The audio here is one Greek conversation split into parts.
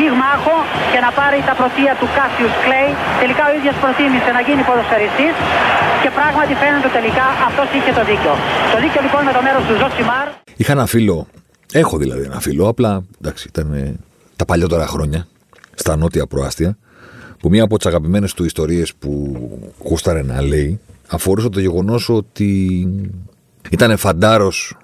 πυγμάχο και να πάρει τα πρωτεία του Κάσιους Κλέη. Τελικά ο ίδιος προτίμησε να γίνει ποδοσφαιριστής και πράγματι φαίνεται τελικά αυτός είχε το δίκιο. Το δίκιο λοιπόν με το μέρος του Ζωσιμάρ. Είχα ένα φίλο, έχω δηλαδή ένα φίλο, απλά εντάξει ήταν ε, τα παλιότερα χρόνια στα νότια προάστια που μία από τις αγαπημένες του ιστορίες που γούσταρε να λέει αφορούσε το γεγονός ότι ήταν φαντάρος,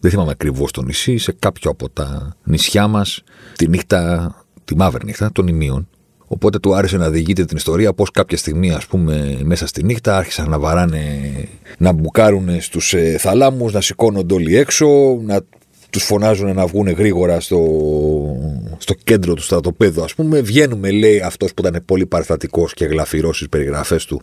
δεν θυμάμαι ακριβώς το νησί, σε κάποιο από τα νησιά μας, τη νύχτα, τη μαύρη νύχτα των ημείων. Οπότε του άρεσε να διηγείται την ιστορία πώς κάποια στιγμή, ας πούμε, μέσα στη νύχτα άρχισαν να βαράνε, να μπουκάρουν στους ε, θαλάμους, να σηκώνονται όλοι έξω, να τους φωνάζουν να βγουν γρήγορα στο, στο κέντρο του στρατοπέδου, ας πούμε. Βγαίνουμε, λέει αυτός που ήταν πολύ παραστατικός και γλαφυρός στις περιγραφές του,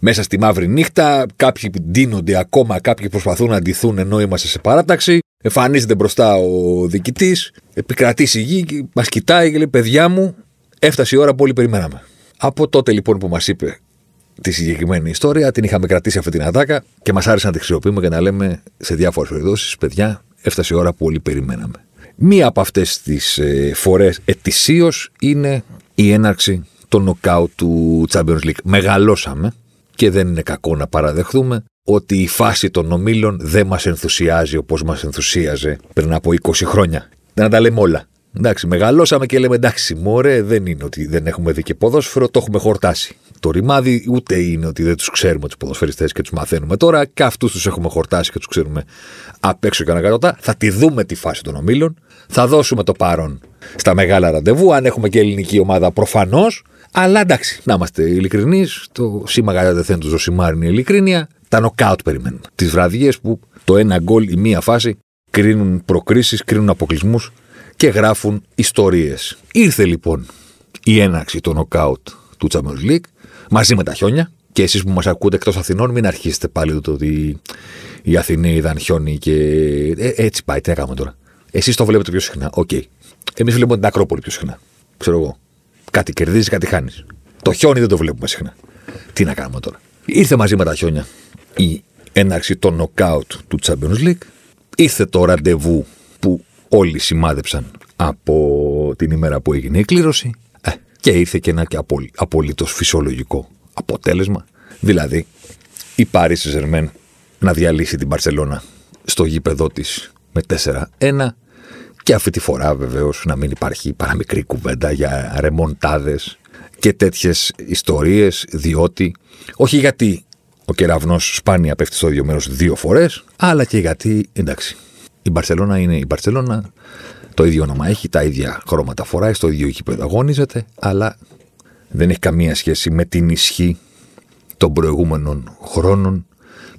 μέσα στη μαύρη νύχτα. Κάποιοι ντύνονται ακόμα, κάποιοι προσπαθούν να ντυθούν ενώ είμαστε σε παράταξη. Εμφανίζεται μπροστά ο διοικητής, επικρατεί γη, μας κοιτάει και λέει: Παιδιά μου, έφτασε η ώρα που όλοι περιμέναμε. Από τότε λοιπόν που μας είπε τη συγκεκριμένη ιστορία, την είχαμε κρατήσει αυτή την ατάκα και μας άρεσε να τη χρησιμοποιούμε και να λέμε σε διάφορες περιπτώσεις: Παιδιά, έφτασε η ώρα που όλοι περιμέναμε. Μία από αυτές τις ε, φορές ετησίως είναι η έναρξη των νοκάου του Champions League. Μεγαλώσαμε και δεν είναι κακό να παραδεχθούμε ότι η φάση των ομίλων δεν μας ενθουσιάζει όπως μας ενθουσίαζε πριν από 20 χρόνια. Να τα λέμε όλα. Εντάξει, μεγαλώσαμε και λέμε εντάξει, μωρέ, δεν είναι ότι δεν έχουμε δει και ποδόσφαιρο, το έχουμε χορτάσει. Το ρημάδι ούτε είναι ότι δεν τους ξέρουμε τους ποδοσφαιριστές και τους μαθαίνουμε τώρα, και αυτούς τους έχουμε χορτάσει και τους ξέρουμε απ' έξω και ανακατοτά. Θα τη δούμε τη φάση των ομίλων, θα δώσουμε το παρόν στα μεγάλα ραντεβού, αν έχουμε και ελληνική ομάδα προφανώς. Αλλά εντάξει, να είμαστε ειλικρινείς, το σήμα κατά τεθέν τους Ζωσιμάρ είναι η ειλικρίνεια. Τα νοκάουτ περιμένουμε. Τις βραδιές που το ένα γκολ ή μία φάση κρίνουν προκρίσεις, κρίνουν αποκλεισμούς και γράφουν ιστορίες. Ήρθε λοιπόν η έναρξη των νοκάουτ του Champions League μαζί με τα χιόνια. Και εσείς που μας ακούτε εκτός Αθηνών, μην αρχίσετε πάλι το ότι οι Αθηναίοι είδαν χιόνι και. Ε, έτσι πάει, τι να κάνουμε τώρα. Εσείς το βλέπετε πιο συχνά. OK. Okay. Εμείς βλέπουμε την Ακρόπολη πιο συχνά. Ξέρω εγώ. Κάτι κερδίζεις, κάτι χάνεις. Το χιόνι δεν το βλέπουμε συχνά. Τι να κάνουμε τώρα. Ήρθε μαζί με τα χιόνια η έναρξη των νοκάουτ του Champions League. Ήρθε το ραντεβού που όλοι σημάδεψαν από την ημέρα που έγινε η κλήρωση. Ε, και ήρθε και ένα και απολύτως φυσιολογικό αποτέλεσμα. Δηλαδή, η Paris saint να διαλύσει την Παρσελώνα στο γήπεδό της με 4-1 και αυτή τη φορά βεβαίως να μην υπάρχει παραμικρή κουβέντα για ρεμοντάδες και τέτοιες ιστορίες, διότι όχι γιατί ο κεραυνός σπάνια πέφτει στο ίδιο μέρος δύο φορές, αλλά και γιατί εντάξει, η Μπαρσελόνα είναι η Μπαρσελόνα, το ίδιο όνομα έχει, τα ίδια χρώματα φοράει, στο ίδιο γήπεδο αγωνίζεται, αλλά δεν έχει καμία σχέση με την ισχύ των προηγούμενων χρόνων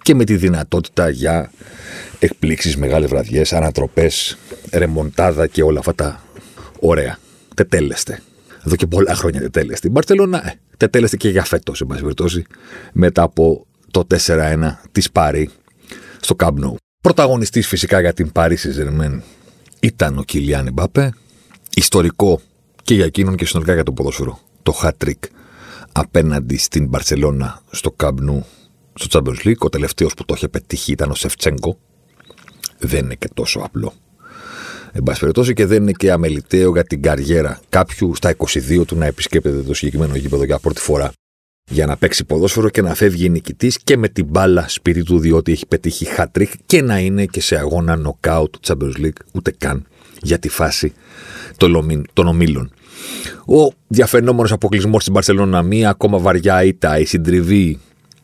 και με τη δυνατότητα για εκπλήξεις, μεγάλες βραδιές, ανατροπές, ρεμοντάδα και όλα αυτά τα ωραία. Τετέλεστε. Εδώ και πολλά χρόνια τετέλεστε. Η Μπαρσελόνα ε, τετέλεστε και για φέτος, σε πάση περιπτώσει, μετά από το 4-1 της Πάρη στο Καμπνού. Πρωταγωνιστής φυσικά για την Πάρη Σιζερμέν ήταν ο Κιλιάν Μπάπε, ιστορικό και για εκείνον και συνολικά για το ποδόσφαιρο. Το hat-trick απέναντι στην Μπαρσελόνα στο Καμπνού στο Champions League. Ο τελευταίος που το είχε πετύχει ήταν ο Σεφτσέγκο. Δεν είναι και τόσο απλό. Εν πάση περιπτώσει και δεν είναι και αμεληταίο για την καριέρα κάποιου στα 22 του να επισκέπτεται το συγκεκριμένο γήπεδο για πρώτη φορά για να παίξει ποδόσφαιρο και να φεύγει νικητής και με την μπάλα σπίτι του διότι έχει πετύχει χατρίκ και να είναι και σε αγώνα νοκάου του Champions League ούτε καν για τη φάση των ομίλων. Ο διαφαινόμενος αποκλεισμός στην Παρσελόνα, μία ακόμα βαριά ήττα, η συντριβή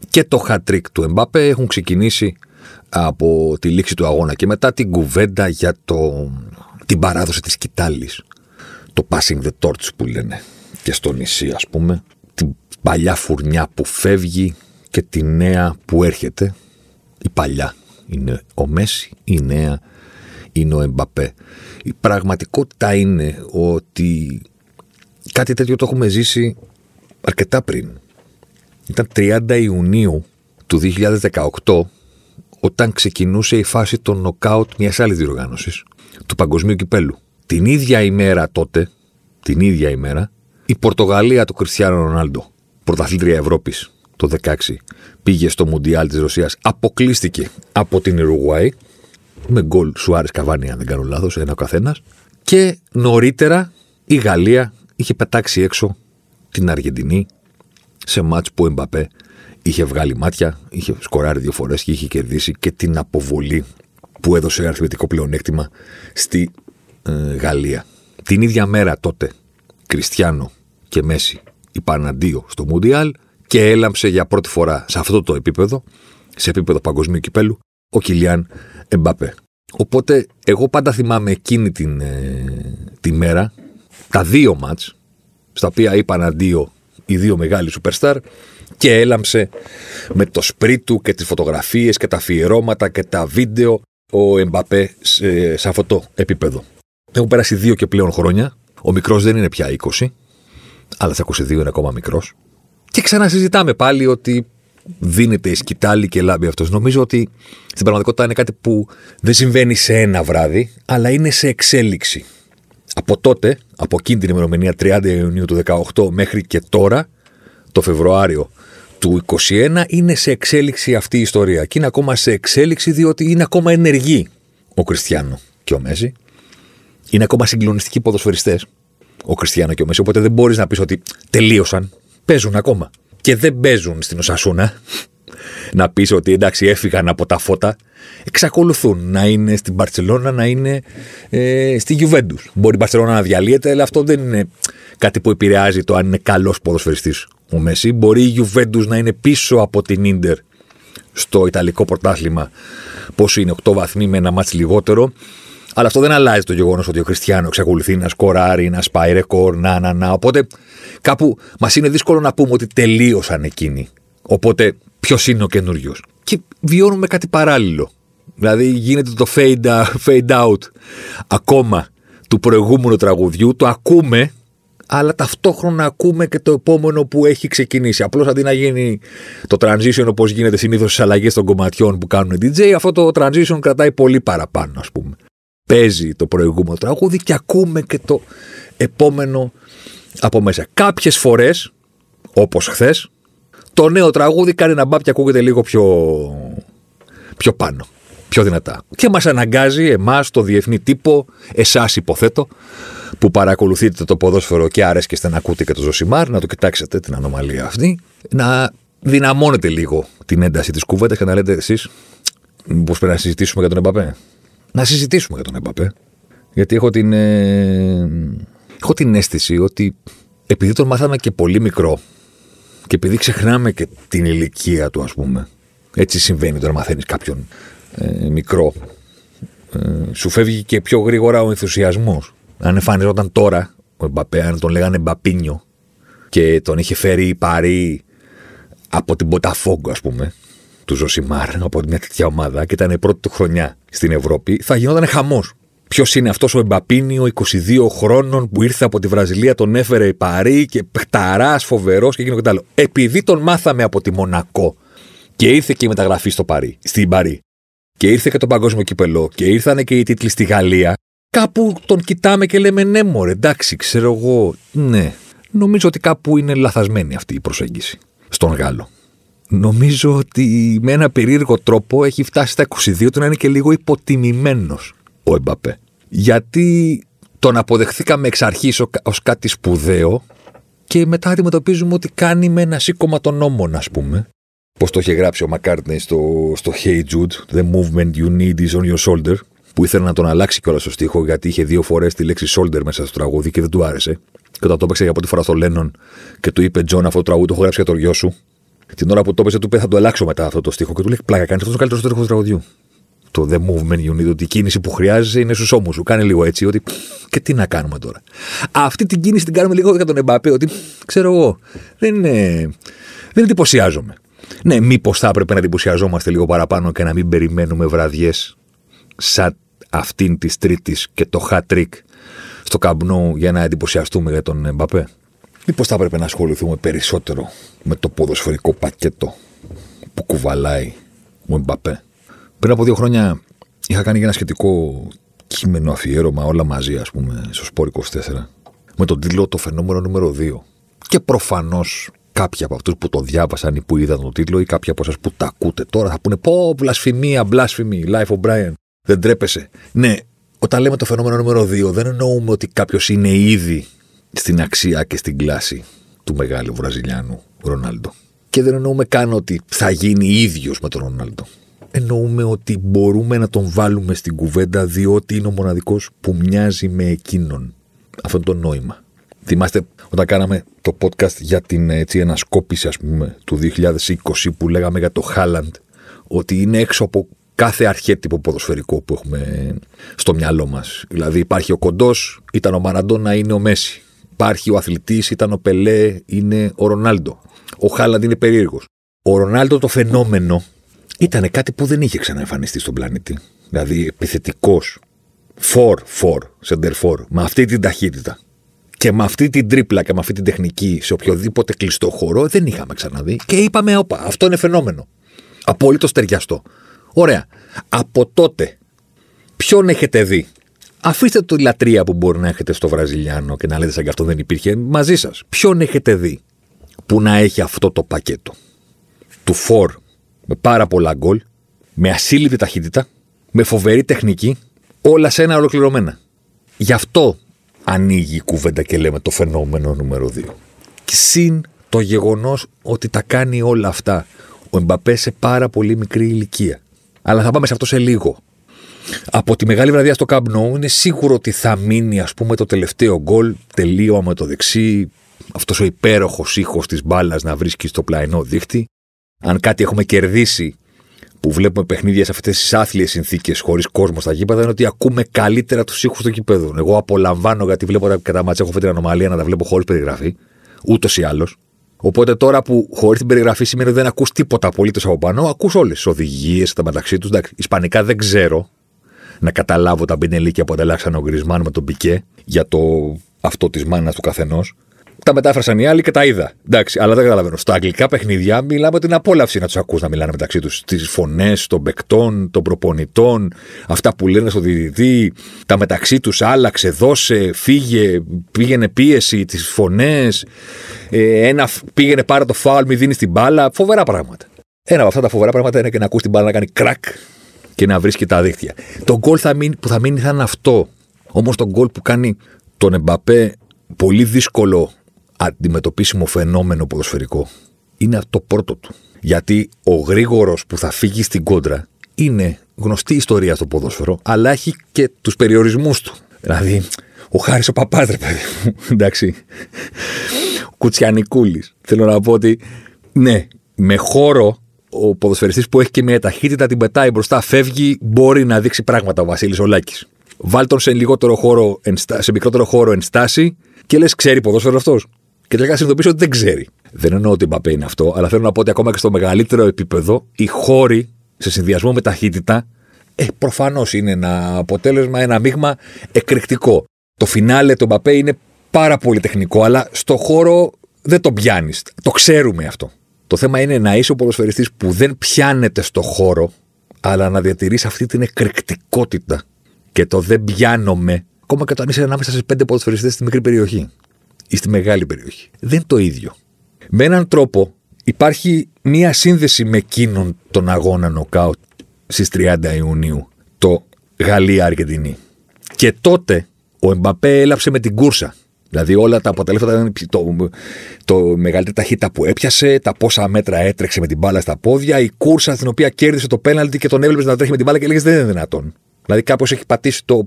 και το hat-trick του Εμπάπε έχουν ξεκινήσει από τη λήξη του αγώνα και μετά την κουβέντα για το, την παράδοση της κοιτάλης. Το passing the torch που λένε και στο νησί ας πούμε. Την παλιά φουρνιά που φεύγει και τη νέα που έρχεται. Η παλιά είναι ο Μέση, η νέα είναι ο Εμπαπέ. Η πραγματικότητα είναι ότι κάτι τέτοιο το έχουμε ζήσει αρκετά πριν Ήταν 30 Ιουνίου του 2018 όταν ξεκινούσε η φάση των νοκάουτ μιας άλλης διοργάνωσης του Παγκοσμίου Κυπέλου. Την ίδια ημέρα τότε, την ίδια ημέρα, η Πορτογαλία του Κριστιανού Ρονάλντο, πρωταθλήτρια Ευρώπης το 16, πήγε στο Μουντιάλ της Ρωσίας, αποκλείστηκε από την Ιρουάη, με γκολ Σουάρες Καβάνη, αν δεν κάνω λάθος, ένα ο καθένας. Και νωρίτερα η Γαλλία είχε πετάξει έξω την Αργεντινή σε μάτς που ο Εμπαπέ είχε βγάλει μάτια, είχε σκοράρει δύο φορές και είχε κερδίσει και την αποβολή που έδωσε αριθμητικό πλεονέκτημα στη ε, Γαλλία. Την ίδια μέρα τότε, Κριστιανό και Μέση είπαν αντίο στο Μουντιάλ και έλαμψε για πρώτη φορά σε αυτό το επίπεδο, σε επίπεδο παγκοσμίου κυπέλου, ο Κιλιάν Εμπαπέ. Οπότε εγώ πάντα θυμάμαι εκείνη την, ε, τη μέρα τα δύο μάτς στα οποία είπαν αντίο οι δύο μεγάλοι σουπερστάρ και έλαμψε με το σπρί του και τις φωτογραφίες και τα αφιερώματα και τα βίντεο ο Εμπαπέ σε, σε αυτό το επίπεδο. Έχουν πέρασει δύο και πλέον χρόνια. Ο μικρός δεν είναι πια 20, αλλά στα 22 είναι ακόμα μικρός. Και ξανασυζητάμε πάλι ότι δίνεται η σκητάλη και λάμπει αυτός. Νομίζω ότι στην πραγματικότητα είναι κάτι που δεν συμβαίνει σε ένα βράδυ, αλλά είναι σε εξέλιξη. Από τότε, από εκείνη την ημερομηνία 30 Ιουνίου του 2018 μέχρι και τώρα, το Φεβρουάριο του 2021, είναι σε εξέλιξη αυτή η ιστορία. Και είναι ακόμα σε εξέλιξη διότι είναι ακόμα ενεργοί ο Κριστιανό και ο Μέση. Είναι ακόμα συγκλονιστικοί ποδοσφαιριστές ο Κριστιανό και ο Μέσης. Οπότε δεν μπορείς να πεις ότι τελείωσαν. Παίζουν ακόμα. Και δεν παίζουν στην Οσασούνα. να πεις ότι εντάξει έφυγαν από τα φώτα εξακολουθούν να είναι στην Παρσελώνα, να είναι ε, στη Γιουβέντους. Μπορεί η Παρσελώνα να διαλύεται, αλλά αυτό δεν είναι κάτι που επηρεάζει το αν είναι καλός ποδοσφαιριστής ο Μέση. Μπορεί η Γιουβέντους να είναι πίσω από την ντερ στο Ιταλικό πρωτάθλημα, πόσο είναι 8 βαθμοί με ένα μάτς λιγότερο. Αλλά αυτό δεν αλλάζει το γεγονός ότι ο Κριστιανό εξακολουθεί να σκοράρει, να σπάει ρεκόρ, να, να, να. Οπότε κάπου μας είναι δύσκολο να πούμε ότι τελείωσαν εκείνοι. Οπότε ποιος είναι ο καινούριος. Και βιώνουμε κάτι παράλληλο. Δηλαδή γίνεται το fade, fade out ακόμα του προηγούμενου τραγουδιού, το ακούμε, αλλά ταυτόχρονα ακούμε και το επόμενο που έχει ξεκινήσει. Απλώς αντί να γίνει το transition όπως γίνεται συνήθως στις αλλαγές των κομματιών που κάνουν DJ, αυτό το transition κρατάει πολύ παραπάνω, ας πούμε. Παίζει το προηγούμενο τραγούδι και ακούμε και το επόμενο από μέσα. Κάποιες φορές, όπως χθες, το νέο τραγούδι κάνει ένα μπαπ και ακούγεται λίγο πιο, πιο πάνω πιο δυνατά. Και μας αναγκάζει εμάς, το διεθνή τύπο, εσάς υποθέτω, που παρακολουθείτε το ποδόσφαιρο και άρεσκεστε να ακούτε και το Ζωσιμάρ, να το κοιτάξετε την ανομαλία αυτή, να δυναμώνετε λίγο την ένταση της κουβέντας και να λέτε εσείς, πώ πρέπει να συζητήσουμε για τον Εμπαπέ. Να συζητήσουμε για τον Εμπαπέ. Γιατί έχω την, ε, έχω την αίσθηση ότι επειδή τον μάθαμε και πολύ μικρό και επειδή ξεχνάμε και την ηλικία του, ας πούμε. Έτσι συμβαίνει όταν μαθαίνεις κάποιον ε, μικρό, ε, σου φεύγει και πιο γρήγορα ο ενθουσιασμός. Αν εμφανιζόταν τώρα ο Εμπαπέ, αν τον λέγανε Μπαπίνιο και τον είχε φέρει η Παρή από την Ποταφόγκο, ας πούμε, του Ζωσιμάρ, από μια τέτοια ομάδα και ήταν η πρώτη του χρονιά στην Ευρώπη, θα γινόταν χαμός. Ποιος είναι αυτός ο Εμπαπίνιο, 22 χρόνων, που ήρθε από τη Βραζιλία, τον έφερε η Παρή και πταράς, φοβερός και εκείνο και άλλο. Επειδή τον μάθαμε από τη Μονακό και ήρθε και η μεταγραφή στο Παρί, στην Παρή και ήρθε και το παγκόσμιο κυπελό και ήρθαν και οι τίτλοι στη Γαλλία, κάπου τον κοιτάμε και λέμε ναι μωρέ, εντάξει, ξέρω εγώ, ναι. Νομίζω ότι κάπου είναι λαθασμένη αυτή η προσέγγιση στον Γάλλο. Νομίζω ότι με ένα περίεργο τρόπο έχει φτάσει στα 22 του να είναι και λίγο υποτιμημένος ο Εμπαπέ. Γιατί τον αποδεχθήκαμε εξ αρχής ως κάτι σπουδαίο και μετά αντιμετωπίζουμε ότι κάνει με ένα σήκωμα των νόμων, ας πούμε. Πώς το είχε γράψει ο Μακάρτνεϊ στο, στο Hey Jude, The movement you need is on your shoulder, που ήθελε να τον αλλάξει κιόλας στο στίχο γιατί είχε δύο φορές τη λέξη shoulder μέσα στο τραγούδι και δεν του άρεσε. Και όταν το έπαιξε για πρώτη φορά στον Lennon και του είπε Τζον, αυτό το τραγούδι το έχω γράψει για το γιο σου. Την ώρα που το έπαιξε, του είπε θα το αλλάξω μετά αυτό το στίχο και του λέει πλάκα, κάνεις αυτός ο καλύτερος στίχος του τραγουδιού. Το The movement you need, ότι η κίνηση που χρειάζεσαι είναι στους ώμους σου. Κάνει λίγο έτσι, ότι και τι να κάνουμε τώρα. Αυτή την κίνηση την κάνουμε λίγο για τον Εμπαπέ, ότι ξέρω εγώ, δεν, είναι, δεν εντυπωσιάζομαι. Ναι, μήπως θα έπρεπε να εντυπωσιαζόμαστε λίγο παραπάνω και να μην περιμένουμε βραδιές σαν αυτήν της Τρίτης και το hat trick στο καμπνό για να εντυπωσιαστούμε για τον Μπαπέ. Μήπως θα έπρεπε να ασχοληθούμε περισσότερο με το ποδοσφαιρικό πακέτο που κουβαλάει ο Εμπαπέ; Πριν από δύο χρόνια είχα κάνει ένα σχετικό κείμενο αφιέρωμα όλα μαζί, ας πούμε, στο Σπόρ 24, με τον τίτλο Το φαινόμενο νούμερο 2. Και προφανώς κάποιοι από αυτούς που το διάβασαν ή που είδαν τον τίτλο ή κάποιοι από εσάς που τα ακούτε τώρα θα πούνε Πω, βλασφημία, μπλάσφημη, Life of Brian. Δεν τρέπεσαι. Ναι, όταν λέμε το φαινόμενο νούμερο 2, δεν εννοούμε ότι κάποιος είναι ήδη στην αξία και στην κλάση του μεγάλου Βραζιλιάνου Ρονάλντο. Και δεν εννοούμε καν ότι θα γίνει ίδιος με τον Ρονάλντο. Εννοούμε ότι μπορούμε να τον βάλουμε στην κουβέντα διότι είναι ο μοναδικός που μοιάζει με εκείνον. Αυτό είναι το νόημα. Θυμάστε όταν κάναμε το podcast για την έτσι, ανασκόπηση ας πούμε, του 2020 που λέγαμε για το Χάλαντ ότι είναι έξω από κάθε αρχέτυπο ποδοσφαιρικό που έχουμε στο μυαλό μας. Δηλαδή υπάρχει ο κοντός, ήταν ο Μαραντόνα, είναι ο Μέση. Υπάρχει ο αθλητής, ήταν ο Πελέ, είναι ο Ρονάλντο. Ο Χάλαντ είναι περίεργος. Ο Ρονάλντο το φαινόμενο ήταν κάτι που δεν είχε ξαναεμφανιστεί στον πλανήτη. Δηλαδή επιθετικός. Φορ, φορ, σεντερ φορ, με αυτή την ταχύτητα. Και με αυτή την τρίπλα και με αυτή την τεχνική σε οποιοδήποτε κλειστό χώρο δεν είχαμε ξαναδεί. Και είπαμε, όπα, αυτό είναι φαινόμενο. Απόλυτο ταιριαστό. Ωραία. Από τότε, ποιον έχετε δει; Αφήστε τη λατρεία που μπορεί να έχετε στο Βραζιλιάνο και να λέτε σαν και αυτό δεν υπήρχε μαζί σας. Ποιον έχετε δει που να έχει αυτό το πακέτο; Του φορ με πάρα πολλά γκολ, με ασύλληπτη ταχύτητα, με φοβερή τεχνική, όλα σε ένα ολοκληρωμένα. Γι' αυτό ανοίγει η κουβέντα και λέμε το φαινόμενο νούμερο 2. Συν το γεγονός ότι τα κάνει όλα αυτά ο Εμπαπέ σε πάρα πολύ μικρή ηλικία. Αλλά θα πάμε σε αυτό σε λίγο. Από τη μεγάλη βραδιά στο Camp Nou είναι σίγουρο ότι θα μείνει ας πούμε το τελευταίο γκολ τελείωμα με το δεξί αυτός ο υπέροχος ήχος της μπάλας να βρίσκει στο πλαϊνό δίχτυ αν κάτι έχουμε κερδίσει που βλέπουμε παιχνίδια σε αυτές τις άθλιες συνθήκες χωρίς κόσμο στα γήπεδα είναι ότι ακούμε καλύτερα τους ήχους του γήπεδου. Εγώ απολαμβάνω γιατί βλέπω κατά μάτσα έχω φέρει την ανομαλία να τα βλέπω χωρίς περιγραφή, ούτως ή άλλως. Οπότε τώρα που χωρίς την περιγραφή σημαίνει ότι δεν ακούς τίποτα απολύτως από πάνω, ακούς όλες τις οδηγίες τα μεταξύ τους. Ισπανικά δεν ξέρω να καταλάβω τα μπινελίκια που ανταλλάξαν ο Γκρισμάν με τον Πικέ για το αυτό της μάνας του καθενός. Τα μετάφρασαν οι άλλοι και τα είδα. Εντάξει, αλλά δεν καταλαβαίνω. Στα αγγλικά παιχνίδια μιλάμε την απόλαυση να τους ακούς να μιλάνε μεταξύ τους. Τις φωνές των παικτών, των προπονητών, αυτά που λένε στο διδυτή, τα μεταξύ τους άλλαξε, δώσε, φύγε, πήγαινε πίεση, τις φωνές. Ε, ένα πήγαινε πάρα το φάουλ, μη δίνεις την μπάλα. Φοβερά πράγματα. Ένα από αυτά τα φοβερά πράγματα είναι και να ακούς την μπάλα να κάνει κρακ και να βρίσκει τα δίχτυα. Το γκολ που θα μείνει θα είναι αυτό. Όμως το γκολ που κάνει τον Εμπαπέ πολύ δύσκολο αντιμετωπίσιμο φαινόμενο ποδοσφαιρικό είναι το πρώτο του. Γιατί ο γρήγορος που θα φύγει στην κόντρα είναι γνωστή ιστορία στο ποδόσφαιρο, αλλά έχει και τους περιορισμούς του. Δηλαδή, ο Χάρης ο Παπάτρε, παιδί μου. Εντάξει. Ο Κουτσιανικούλης. Θέλω να πω ότι ναι, με χώρο ο ποδοσφαιριστής που έχει και μια ταχύτητα την πετάει μπροστά, φεύγει, μπορεί να δείξει πράγματα ο Βασίλης Ολάκης. Βάλτον σε, λιγότερο χώρο, σε μικρότερο χώρο ενστάσει και λες, ξέρει ποδόσφαιρο αυτός. Και τελικά συνειδητοποιήσω ότι δεν ξέρει. Δεν εννοώ ότι Μπαπέ είναι αυτό, αλλά θέλω να πω ότι ακόμα και στο μεγαλύτερο επίπεδο οι χώροι σε συνδυασμό με ταχύτητα ε, προφανώς είναι ένα αποτέλεσμα, ένα μείγμα εκρηκτικό. Το φινάλε του Μπαπέ είναι πάρα πολύ τεχνικό, αλλά στο χώρο δεν το πιάνεις. Το ξέρουμε αυτό. Το θέμα είναι να είσαι ο ποδοσφαιριστής που δεν πιάνεται στο χώρο, αλλά να διατηρείς αυτή την εκρηκτικότητα και το δεν πιάνομαι, ακόμα και όταν είσαι ανάμεσα σε πέντε ποδοσφαιριστές στη μικρή περιοχή ή στη μεγάλη περιοχή. Δεν είναι το ίδιο. Με έναν τρόπο υπάρχει μία σύνδεση με εκείνον τον αγώνα νοκάουτ στις 30 Ιουνίου, το Γαλλία-Αργεντινή. Και τότε ο Εμπαπέ έλαψε με την κούρσα. Δηλαδή όλα τα αποτελέσματα ήταν το, το μεγαλύτερη ταχύτητα που έπιασε, τα πόσα μέτρα έτρεξε με την μπάλα στα πόδια, η κούρσα στην οποία κέρδισε το πέναλτι και τον έβλεπες να τρέχει με την μπάλα και έλεγες δεν είναι δυνατόν. Δηλαδή κάπω έχει πατήσει το,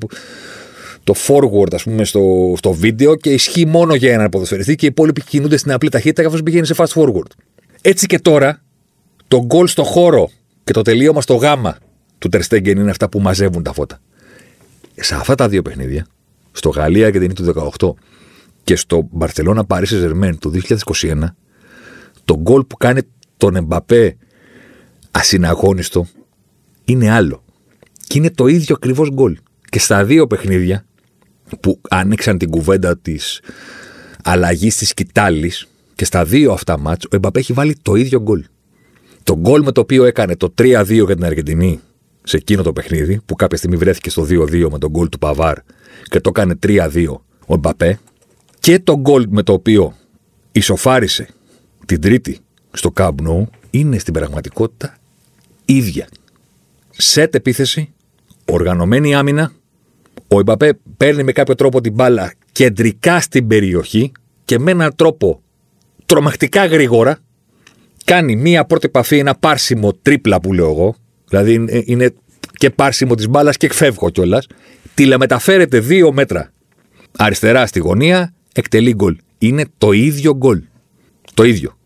το forward, ας πούμε, στο, στο βίντεο και ισχύει μόνο για έναν ποδοσφαιριστή και οι υπόλοιποι κινούνται στην απλή ταχύτητα και αυτός πηγαίνει σε fast forward. Έτσι και τώρα, το γκολ στο χώρο και το τελείωμα στο γάμα του Τερστέγγεν είναι αυτά που μαζεύουν τα φώτα. Σε αυτά τα δύο παιχνίδια, στο Γαλλία και την του 18 και στο Μπαρσελόνα Παρίσι Ζερμέν του 2021, το γκολ που κάνει τον Εμπαπέ ασυναγώνιστο είναι άλλο. Και είναι το ίδιο ακριβώς γκολ. Και στα δύο παιχνίδια που άνοιξαν την κουβέντα της αλλαγής της Κιτάλης και στα δύο αυτά μάτς ο Εμπαπέ έχει βάλει το ίδιο γκολ. Το γκολ με το οποίο έκανε το 3-2 για την Αργεντινή σε εκείνο το παιχνίδι, που κάποια στιγμή βρέθηκε στο 2-2 με τον γκολ του Παβάρ και το έκανε 3-2 ο Εμπαπέ, και το γκολ με το οποίο ισοφάρισε την Τρίτη στο Camp Nou είναι στην πραγματικότητα ίδια. Σετ επίθεση, οργανωμένη άμυνα, ο Εμπαπέ παίρνει με κάποιο τρόπο την μπάλα κεντρικά στην περιοχή και με έναν τρόπο τρομακτικά γρήγορα κάνει μία πρώτη επαφή, ένα πάρσιμο τρίπλα που λέω εγώ, δηλαδή είναι και πάρσιμο της μπάλας και εκφεύγω κιόλας. Τηλεμεταφέρεται δύο μέτρα αριστερά στη γωνία, εκτελεί γκολ. Είναι το ίδιο γκολ. Το ίδιο.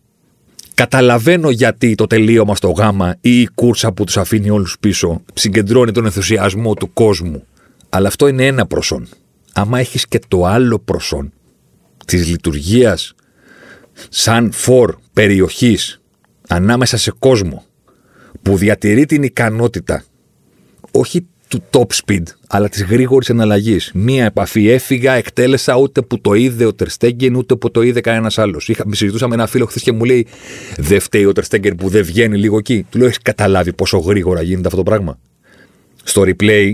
Καταλαβαίνω γιατί το τελείωμα στο γάμα ή η κούρσα που τους αφήνει όλους πίσω συγκεντρώνει τον ενθουσιασμό του κόσμου. Αλλά αυτό είναι ένα προσόν. Άμα έχεις και το άλλο προσόν της λειτουργίας σαν φορ περιοχής ανάμεσα σε κόσμο που διατηρεί την ικανότητα όχι του top speed, αλλά της γρήγορης εναλλαγής. Μία επαφή έφυγα, εκτέλεσα ούτε που το είδε ο Τερστέγγεν, ούτε που το είδε κανένας άλλος. Συζητούσα με ένα φίλο χθες και μου λέει: Δεν φταίει ο Τερστέγγεν που δεν βγαίνει λίγο εκεί. Του λέω: Έχεις καταλάβει πόσο γρήγορα γίνεται αυτό το πράγμα. Στο replay,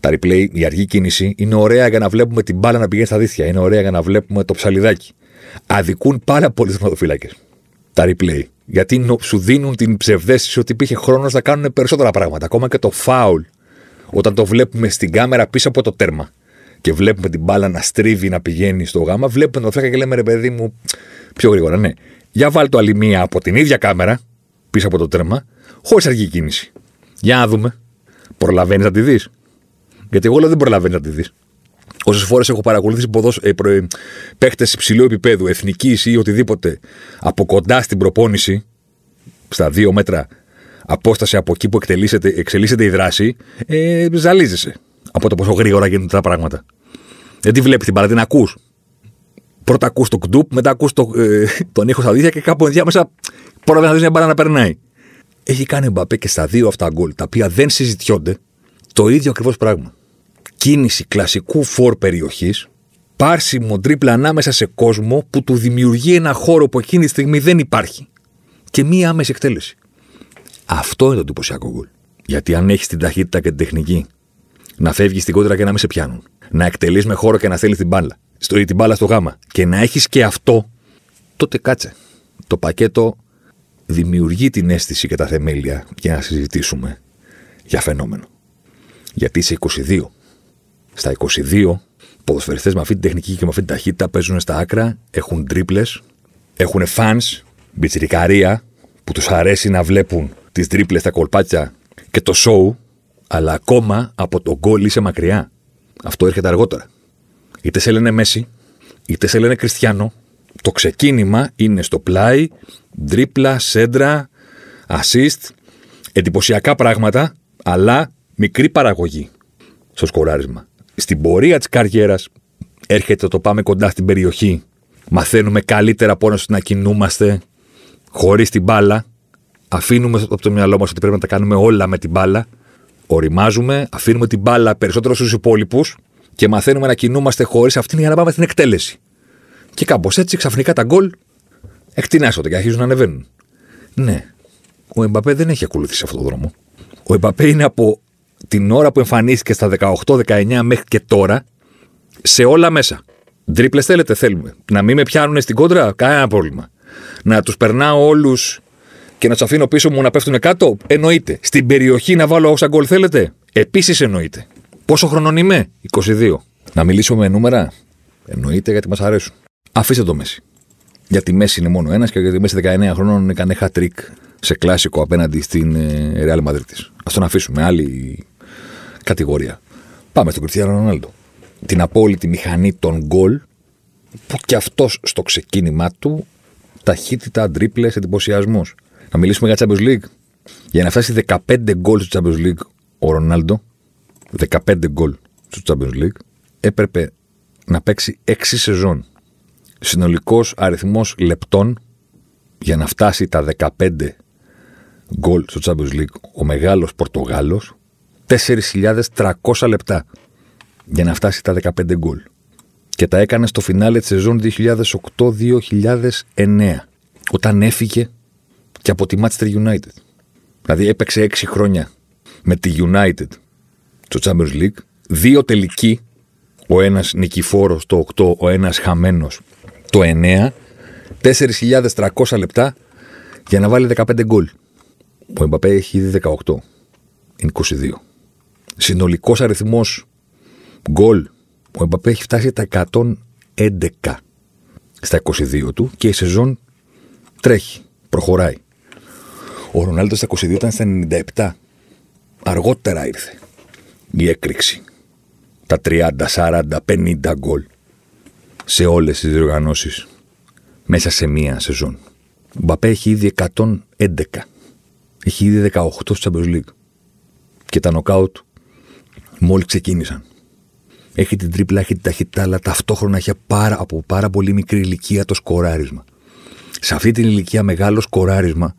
τα replay, η αργή κίνηση είναι ωραία για να βλέπουμε την μπάλα να πηγαίνει στα δίθια. Είναι ωραία για να βλέπουμε το ψαλιδάκι. Αδικούν πάρα πολλοί θεματοφύλακες τα replay. Γιατί σου δίνουν την ψευδέστηση ότι υπήρχε χρόνος να κάνουν περισσότερα πράγματα. Ακόμα και το foul, όταν το βλέπουμε στην κάμερα πίσω από το τέρμα και βλέπουμε την μπάλα να στρίβει, να πηγαίνει στο γάμα, βλέπουμε τον Φρέκα και λέμε ρε παιδί μου, πιο γρήγορα, ναι. Για βάλει το άλλη μία από την ίδια κάμερα, πίσω από το τέρμα, χωρίς αργή κίνηση. Για να δούμε. Προλαβαίνεις να τη δεις. Γιατί εγώ λέω δεν προλαβαίνεις να τη δεις. Όσες φορές έχω παρακολουθήσει ποδός, ε, παίχτες υψηλού επίπεδου, εθνικής ή οτιδήποτε, από κοντά στην προπόνηση, στα δύο μέτρα απόσταση από εκεί που εξελίσσεται η δράση, ε, ζαλίζεσαι από το πόσο γρήγορα γίνονται τα πράγματα. Δεν τη βλέπεις την παρά, την ακούς. Πρώτα ακούς το κντουπ, μετά ακούς το, ε, τον ήχο στα δίχτυα και κάπου ενδιάμεσα πρόλαβε να δεις μια μπάλα να περνάει. Έχει κάνει Μπαπέ και στα δύο αυτά γκολ, τα οποία δεν συζητιόνται, το ίδιο ακριβώς πράγμα κίνηση κλασικού φορ περιοχής, πάρσιμο τρίπλα ανάμεσα σε κόσμο που του δημιουργεί ένα χώρο που εκείνη τη στιγμή δεν υπάρχει. Και μία άμεση εκτέλεση. Αυτό είναι το εντυπωσιακό γκολ. Γιατί αν έχεις την ταχύτητα και την τεχνική να φεύγεις στην κόντρα και να μην σε πιάνουν, να εκτελείς με χώρο και να θέλεις την μπάλα, στο, την μπάλα στο γάμα και να έχεις και αυτό, τότε κάτσε. Το πακέτο δημιουργεί την αίσθηση και τα θεμέλια για να συζητήσουμε για φαινόμενο. Γιατί είσαι 22 στα 22 ποδοσφαιριστές με αυτή την τεχνική και με αυτή την ταχύτητα παίζουν στα άκρα, έχουν τρίπλες, έχουν fans, μπιτσιρικαρία που τους αρέσει να βλέπουν τις τρίπλες, τα κολπάτια και το show, αλλά ακόμα από το γκολ είσαι μακριά. Αυτό έρχεται αργότερα. Είτε σε λένε Μέση, είτε σε λένε Κριστιανό, το ξεκίνημα είναι στο πλάι, τρίπλα, σέντρα, assist, εντυπωσιακά πράγματα, αλλά μικρή παραγωγή στο σκοράρισμα στην πορεία της καριέρας έρχεται το πάμε κοντά στην περιοχή. Μαθαίνουμε καλύτερα πόνο να κινούμαστε χωρίς την μπάλα. Αφήνουμε από το μυαλό μας ότι πρέπει να τα κάνουμε όλα με την μπάλα. Οριμάζουμε, αφήνουμε την μπάλα περισσότερο στους υπόλοιπους και μαθαίνουμε να κινούμαστε χωρίς αυτήν για να πάμε στην εκτέλεση. Και κάπως έτσι ξαφνικά τα γκολ εκτινάσονται και αρχίζουν να ανεβαίνουν. Ναι, ο Εμπαπέ δεν έχει ακολουθήσει αυτόν τον δρόμο. Ο Εμπαπέ είναι από την ώρα που εμφανίστηκε στα 18-19 μέχρι και τώρα σε όλα μέσα. Τρίπλες θέλετε, θέλουμε. Να μην με πιάνουν στην κόντρα, κανένα πρόβλημα. Να τους περνάω όλους και να του αφήνω πίσω μου να πέφτουν κάτω, εννοείται. Στην περιοχή να βάλω όσα γκολ θέλετε, επίσης εννοείται. Πόσο χρονών είμαι, 22. Να μιλήσω με νούμερα, εννοείται γιατί μας αρέσουν. Αφήστε το Μέση. Γιατί Μέση είναι μόνο ένας και γιατί Μέση 19 χρόνων έκανε hat trick σε κλασικό απέναντι στην ε, Real Madrid. Α τον αφήσουμε. Άλλη κατηγορία. Πάμε στον Κριστιανό Ρονάλντο. Την απόλυτη μηχανή των γκολ που κι αυτός στο ξεκίνημά του ταχύτητα, τρίπλε, εντυπωσιασμός. Να μιλήσουμε για Champions League. Για να φτάσει 15 γκολ στο Champions League ο Ρονάλντο, 15 γκολ στο Champions League, έπρεπε να παίξει 6 σεζόν. Συνολικός αριθμός λεπτών για να φτάσει τα 15 γκολ στο Champions League ο μεγάλος Πορτογάλος 4.300 λεπτά για να φτάσει τα 15 γκολ. Και τα έκανε στο φινάλε της σεζόν 2008-2009. Όταν έφυγε και από τη Manchester United. Δηλαδή έπαιξε έξι χρόνια με τη United στο Champions League. Δύο τελικοί. Ο ένας νικηφόρος το 8, ο ένας χαμένος το 9. 4.300 λεπτά για να βάλει 15 γκολ. Ο Εμπαπέ έχει ήδη 18. Είναι 22. Συνολικός αριθμός γκολ. Ο Εμπαπέ έχει φτάσει τα 111 στα 22 του και η σεζόν τρέχει, προχωράει. Ο Ρονάλντος στα 22 ήταν στα 97. Αργότερα ήρθε η έκρηξη. Τα 30, 40, 50 γκολ σε όλες τις διοργανώσεις μέσα σε μία σεζόν. Ο Μπαπέ έχει ήδη 111. Έχει ήδη 18 στο Champions League. Και τα νοκάουτ μόλις ξεκίνησαν. Έχει την τρίπλα, έχει την ταχύτητα, αλλά ταυτόχρονα έχει πάρα, από πάρα πολύ μικρή ηλικία το σκοράρισμα. Σε αυτή την ηλικία μεγάλο σκοράρισμα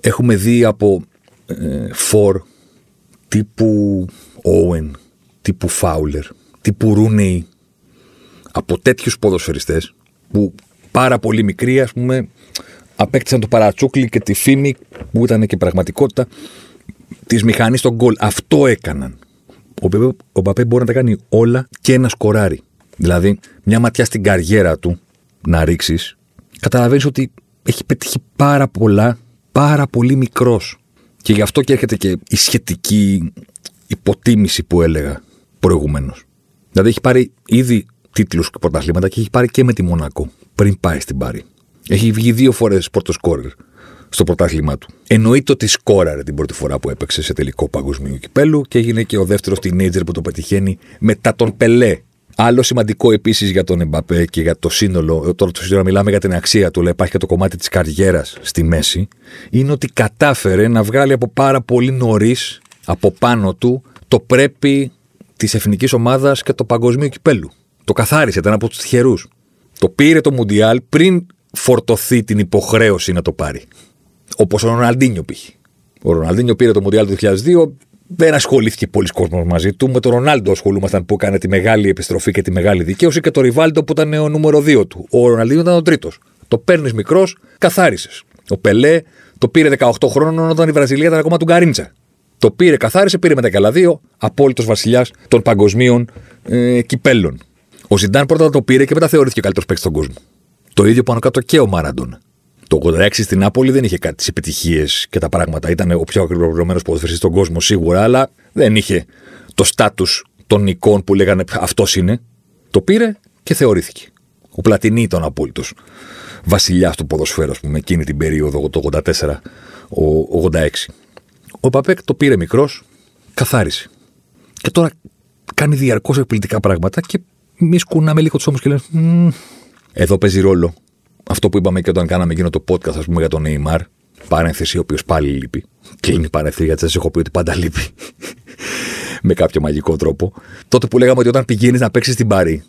έχουμε δει από ε, φορ τύπου Owen, τύπου Φάουλερ, τύπου Ρούνεϊ, από τέτοιους ποδοσφαιριστές που πάρα πολύ μικροί, ας πούμε, απέκτησαν το παρατσούκλι και τη φήμη που ήταν και πραγματικότητα της μηχανής στον γκολ. Αυτό έκαναν. Ο Μπαπέ, ο Μπαπέ μπορεί να τα κάνει όλα και να σκοράρει. Δηλαδή, μια ματιά στην καριέρα του να ρίξεις, καταλαβαίνεις ότι έχει πετύχει πάρα πολλά, πάρα πολύ μικρός. Και γι' αυτό και έρχεται και η σχετική υποτίμηση που έλεγα προηγουμένως. Δηλαδή, έχει πάρει ήδη τίτλους και πρωταθλήματα και έχει πάρει και με τη Μονακό πριν πάει στην Πάρη. Έχει βγει δύο φορές πόρτο σκόρερ στο πρωτάθλημά του. Εννοείται ότι σκόραρε την πρώτη φορά που έπαιξε σε τελικό παγκοσμίου κυπέλου και έγινε και ο δεύτερος teenager που το πετυχαίνει μετά τον Πελέ. Άλλο σημαντικό επίσης για τον Εμπαπέ και για το σύνολο, τώρα το σύνολο μιλάμε για την αξία του, αλλά υπάρχει και το κομμάτι της καριέρας στη μέση, είναι ότι κατάφερε να βγάλει από πάρα πολύ νωρίς από πάνω του το πρέπει της εθνικής ομάδας και το παγκοσμίου κυπέλου. Το καθάρισε, ήταν από τους τυχερούς. Το πήρε το Μουντιάλ πριν φορτωθεί την υποχρέωση να το πάρει. Όπως ο Ροναλντίνιο πήγε. Ο Ροναλντίνιο πήρε το Μουντιάλ του 2002, δεν ασχολήθηκε πολλοί κόσμος μαζί του. Με τον Ρονάλντο ασχολούμασταν που έκανε τη μεγάλη επιστροφή και τη μεγάλη δικαίωση και το Ριβάλντο που ήταν ο νούμερο 2 του. Ο Ροναλντίνιο ήταν ο τρίτος. Το παίρνεις μικρός, καθάρισες. Ο Πελέ το πήρε 18 χρόνων όταν η Βραζιλία ήταν ακόμα του Γκαρίντσα. Το πήρε, καθάρισε, πήρε μετά και άλλα δύο. Απόλυτος βασιλιάς των παγκοσμίων ε, κυπέλων. Ο Ζιντάν πρώτα το πήρε και μετά θεωρήθηκε καλύτερος παίκτης στον κόσμο. Το ίδιο πάνω κάτω και ο Μάραντον. Το 86 στην Νάπολη δεν είχε κάτι τις επιτυχίες και τα πράγματα. Ήταν ο πιο ακριβωμένο ποδοσφαιριστής στον κόσμο σίγουρα, αλλά δεν είχε το στάτους των εικόν που λέγανε αυτός είναι. Το πήρε και θεωρήθηκε. Ο Πλατινί ήταν απόλυτος βασιλιάς του ποδοσφαίρου, ας πούμε, εκείνη την περίοδο, το 84, ο 86. Ο Παπέκ το πήρε μικρός, καθάρισε. Και τώρα κάνει διαρκώς εκπληκτικά πράγματα και εμεί κουνάμε λίγο τους ώμους και λέμε. Εδώ παίζει ρόλο αυτό που είπαμε και όταν κάναμε εκείνο το podcast, ας πούμε, για τον Neymar. Παρένθεση, ο οποίος πάλι λείπει. Κλείνει η παρένθεση, γιατί σας έχω πει ότι πάντα λείπει. με κάποιο μαγικό τρόπο. Τότε που λέγαμε ότι όταν πηγαίνεις να παίξεις την Πάρη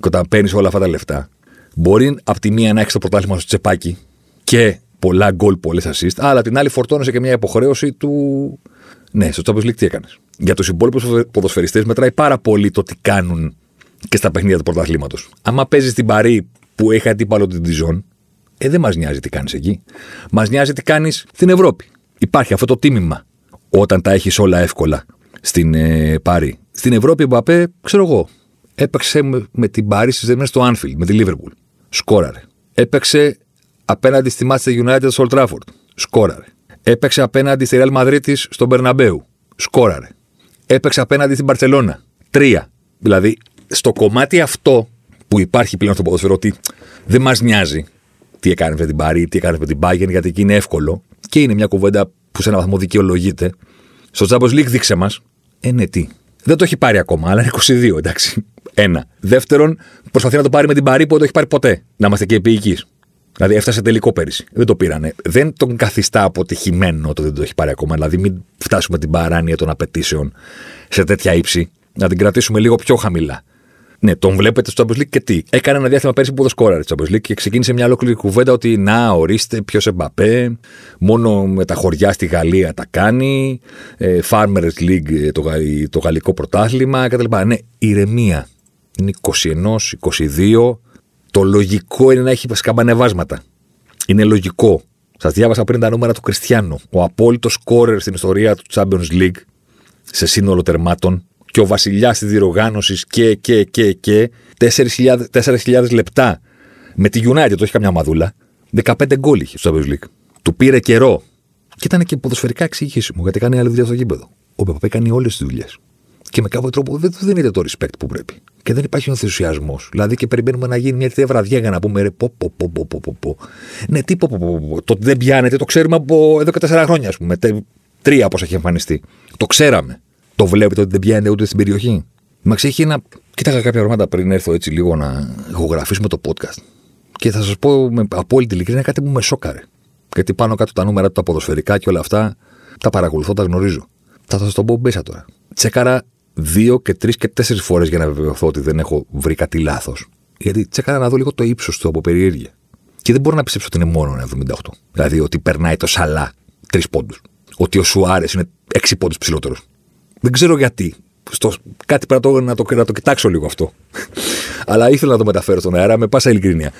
και όταν παίρνεις όλα αυτά τα λεφτά, μπορεί από τη μία να έχεις το πρωτάθλημα στο τσεπάκι και πολλά γκολ, πολλές assist, αλλά την άλλη φορτώνεσαι και μια υποχρέωση του. Ναι, στο Champions League τι έκανες. Για τους υπόλοιπους ποδοσφαιριστές μετράει πάρα πολύ το τι κάνουν και στα παιχνίδια του πρωταθλήματος. Άμα παίζεις την Παρή που έχει αντίπαλο την Τιζόν, ε, δεν μας νοιάζει τι κάνεις εκεί. Μας νοιάζει τι κάνεις στην Ευρώπη. Υπάρχει αυτό το τίμημα όταν τα έχεις όλα εύκολα στην ε, Πάρη. Στην Ευρώπη, ο Μπαπέ, ξέρω εγώ, έπαιξε με, με την Πάρη στις δεμέ στο Άνφιλ, με τη Λίβερπουλ. Σκόραρε. Έπαιξε απέναντι στη Manchester United στο Old Trafford. Σκόραρε. Έπαιξε απέναντι στη Real Madrid στον Μπερναμπέου. Σκόραρε. Έπαιξε απέναντι στην Παρσελώνα. Τρία. Δηλαδή στο κομμάτι αυτό που υπάρχει πλέον στο ποδοσφαιρό ότι δεν μας νοιάζει τι έκανε με την Παρή, τι έκανε με την Bayern, γιατί εκεί είναι εύκολο και είναι μια κουβέντα που σε ένα βαθμό δικαιολογείται. Στο Champions League δείξε μας. Ε, ναι, τι. Δεν το έχει πάρει ακόμα, αλλά είναι 22, εντάξει. Ένα. Δεύτερον, προσπαθεί να το πάρει με την Παρή που δεν το έχει πάρει ποτέ. Να είμαστε και επίοικοι. Δηλαδή έφτασε τελικό πέρυσι. Δεν το πήρανε. Δεν τον καθιστά αποτυχημένο ότι δεν το έχει πάρει ακόμα. Δηλαδή, μην φτάσουμε την παράνοια των απαιτήσεων σε τέτοια ύψη. Να την κρατήσουμε λίγο πιο χαμηλά. Ναι, τον βλέπετε στο Champions League και τι; Έκανε ένα διάστημα πέρσι που το σκόραρε στο Champions League και ξεκίνησε μια ολόκληρη κουβέντα ότι να, ορίστε, ποιος Εμπαπέ, μόνο με τα χωριά στη Γαλλία τα κάνει, ε, Farmers League, ε, το, το γαλλικό πρωτάθλημα κτλ. Ναι, ηρεμία. είναι 21, 22. Το λογικό είναι να έχει σκαμπανεβάσματα. Είναι λογικό. Σας διάβασα πριν τα νούμερα του Κριστιανού. Ο απόλυτος σκόρερ στην ιστορία του Champions League σε σύνολο τερμάτων και ο βασιλιάς της διοργάνωσης και, και, και, και 4.000 λεπτά με τη United, το έχει καμιά μαδούλα. 15 γκολ είχε στο Champions League. Του πήρε καιρό. Και ήταν και ποδοσφαιρικά εξηγήσιμο γιατί κάνει άλλη δουλειά στο γήπεδο. Ο Μπαπαπέ κάνει όλες τις δουλειές. Και με κάποιο τρόπο δεν του δίνεται το respect που πρέπει. Και δεν υπάρχει ενθουσιασμός. Δηλαδή και περιμένουμε να γίνει μια τέτοια βραδιά για να πούμε ρε, πω, πω, πω, πω, πω, πω. Ναι, τι πω, πω, πω, πω. Το ότι δεν πιάνεται το ξέρουμε από εδώ και τέσσερα χρόνια, ας πούμε. Τρία πώ έχει εμφανιστεί. Το ξέραμε. Το βλέπετε ότι δεν πιάνεται ούτε στην περιοχή. Μα έχει ένα. Κοίταγα κάποια πράγματα πριν έρθω έτσι λίγο να ηχογραφήσουμε το podcast. Και θα σας πω με απόλυτη ειλικρίνεια κάτι που με σόκαρε. Γιατί πάνω κάτω τα νούμερα του, τα ποδοσφαιρικά και όλα αυτά, τα παρακολουθώ, τα γνωρίζω. Θα σας το πω μέσα τώρα. Τσέκαρα δύο και τρεις και τέσσερις φορές για να βεβαιωθώ ότι δεν έχω βρει κάτι λάθος. Γιατί τσέκαρα να δω λίγο το ύψος του από περιέργεια. Και δεν μπορώ να πιστέψω ότι είναι μόνο 78. Δηλαδή ότι περνάει το Σαλάχ τρεις πόντους. Ότι ο Σουάρες είναι έξι πόντους ψηλότερος. Δεν ξέρω γιατί. Στο, κάτι πρέπει να το, να το κοιτάξω λίγο αυτό. Αλλά ήθελα να το μεταφέρω στον αέρα με πάσα ειλικρίνεια.